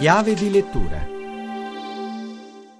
Chiave di lettura.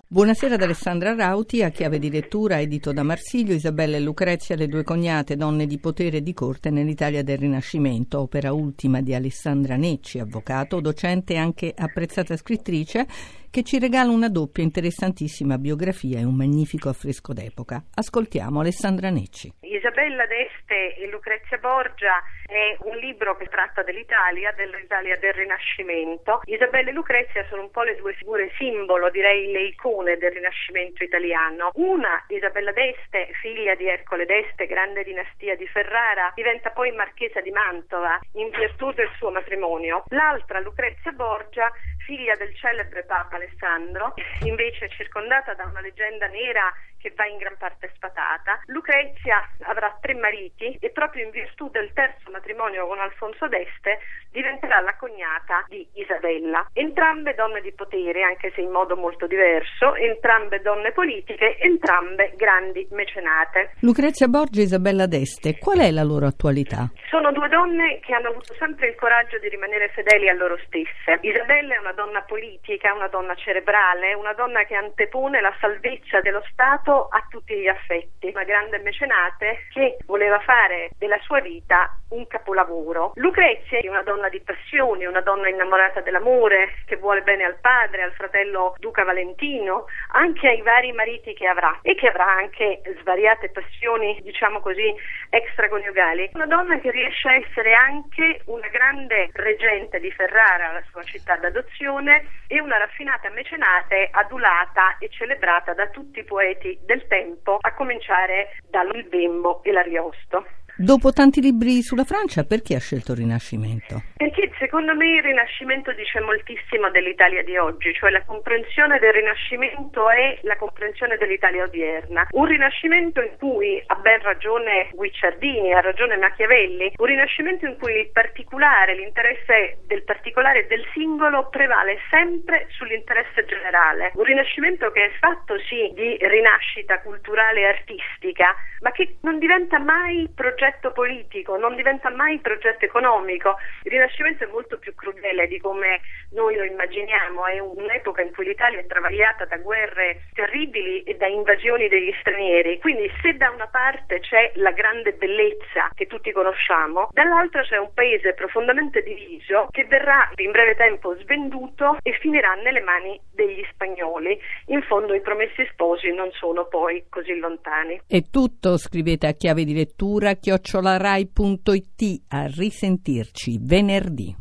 Buonasera ad Alessandra Rauti, a chiave di lettura edito da Marsilio, Isabella e Lucrezia, le due cognate, donne di potere e di corte nell'Italia del Rinascimento, opera ultima di Alessandra Necci, avvocato, docente e anche apprezzata scrittrice, che ci regala una doppia interessantissima biografia e un magnifico affresco d'epoca. Ascoltiamo Alessandra Necci. Isabella d'Este e Lucrezia Borgia è un libro che tratta dell'Italia, dell'Italia del Rinascimento. Isabella e Lucrezia sono un po' le due figure simbolo, direi le icone del Rinascimento italiano. Una, Isabella d'Este, figlia di Ercole d'Este, grande dinastia di Ferrara, diventa poi marchesa di Mantova in virtù del suo matrimonio. L'altra, Lucrezia Borgia, figlia del celebre Papa Alessandro, invece circondata da una leggenda nera che va in gran parte sfatata. Lucrezia avrà tre mariti e proprio in virtù del terzo matrimonio con Alfonso d'Este diventerà la cognata di Isabella. Entrambe donne di potere, anche se in modo molto diverso, entrambe donne politiche, entrambe grandi mecenate. Lucrezia Borgia e Isabella d'Este, qual è la loro attualità? Sono due donne che hanno avuto sempre il coraggio di rimanere fedeli a loro stesse. Isabella è una donna politica, una donna cerebrale, una donna che antepone la salvezza dello Stato a tutti gli affetti, una grande mecenate che voleva fare della sua vita un capolavoro. Lucrezia è una donna di passioni, una donna innamorata dell'amore, che vuole bene al padre, al fratello Duca Valentino, anche ai vari mariti che avrà e che avrà anche svariate passioni, diciamo così, extraconiugali. Una donna che riesce a essere anche una grande reggente di Ferrara, la sua città d'adozione, e una raffinata mecenate adulata e celebrata da tutti i poeti del tempo, a cominciare dal Bembo e l'Ariosto. Dopo tanti libri sulla Francia, perché ha scelto il Rinascimento? Perché secondo me il Rinascimento dice moltissimo dell'Italia di oggi, cioè la comprensione del Rinascimento è la comprensione dell'Italia odierna. Un Rinascimento in cui ha ben ragione Guicciardini, ha ragione Machiavelli, un Rinascimento in cui il particolare, l'interesse del particolare e del singolo prevale sempre sull'interesse generale. Un Rinascimento che è fatto sì di rinascita culturale e artistica, ma che non diventa mai progetto progetto politico, non diventa mai progetto economico. Il Rinascimento è molto più crudele di come noi lo immaginiamo, è un'epoca in cui l'Italia è travagliata da guerre terribili e da invasioni degli stranieri. Quindi se da una parte c'è la grande bellezza che tutti conosciamo, dall'altra c'è un paese profondamente diviso che verrà in breve tempo svenduto e finirà nelle mani degli spagnoli. In fondo i promessi sposi non sono poi così lontani. È tutto, scrivete a chiave di lettura chiocciolarai.it a risentirci venerdì.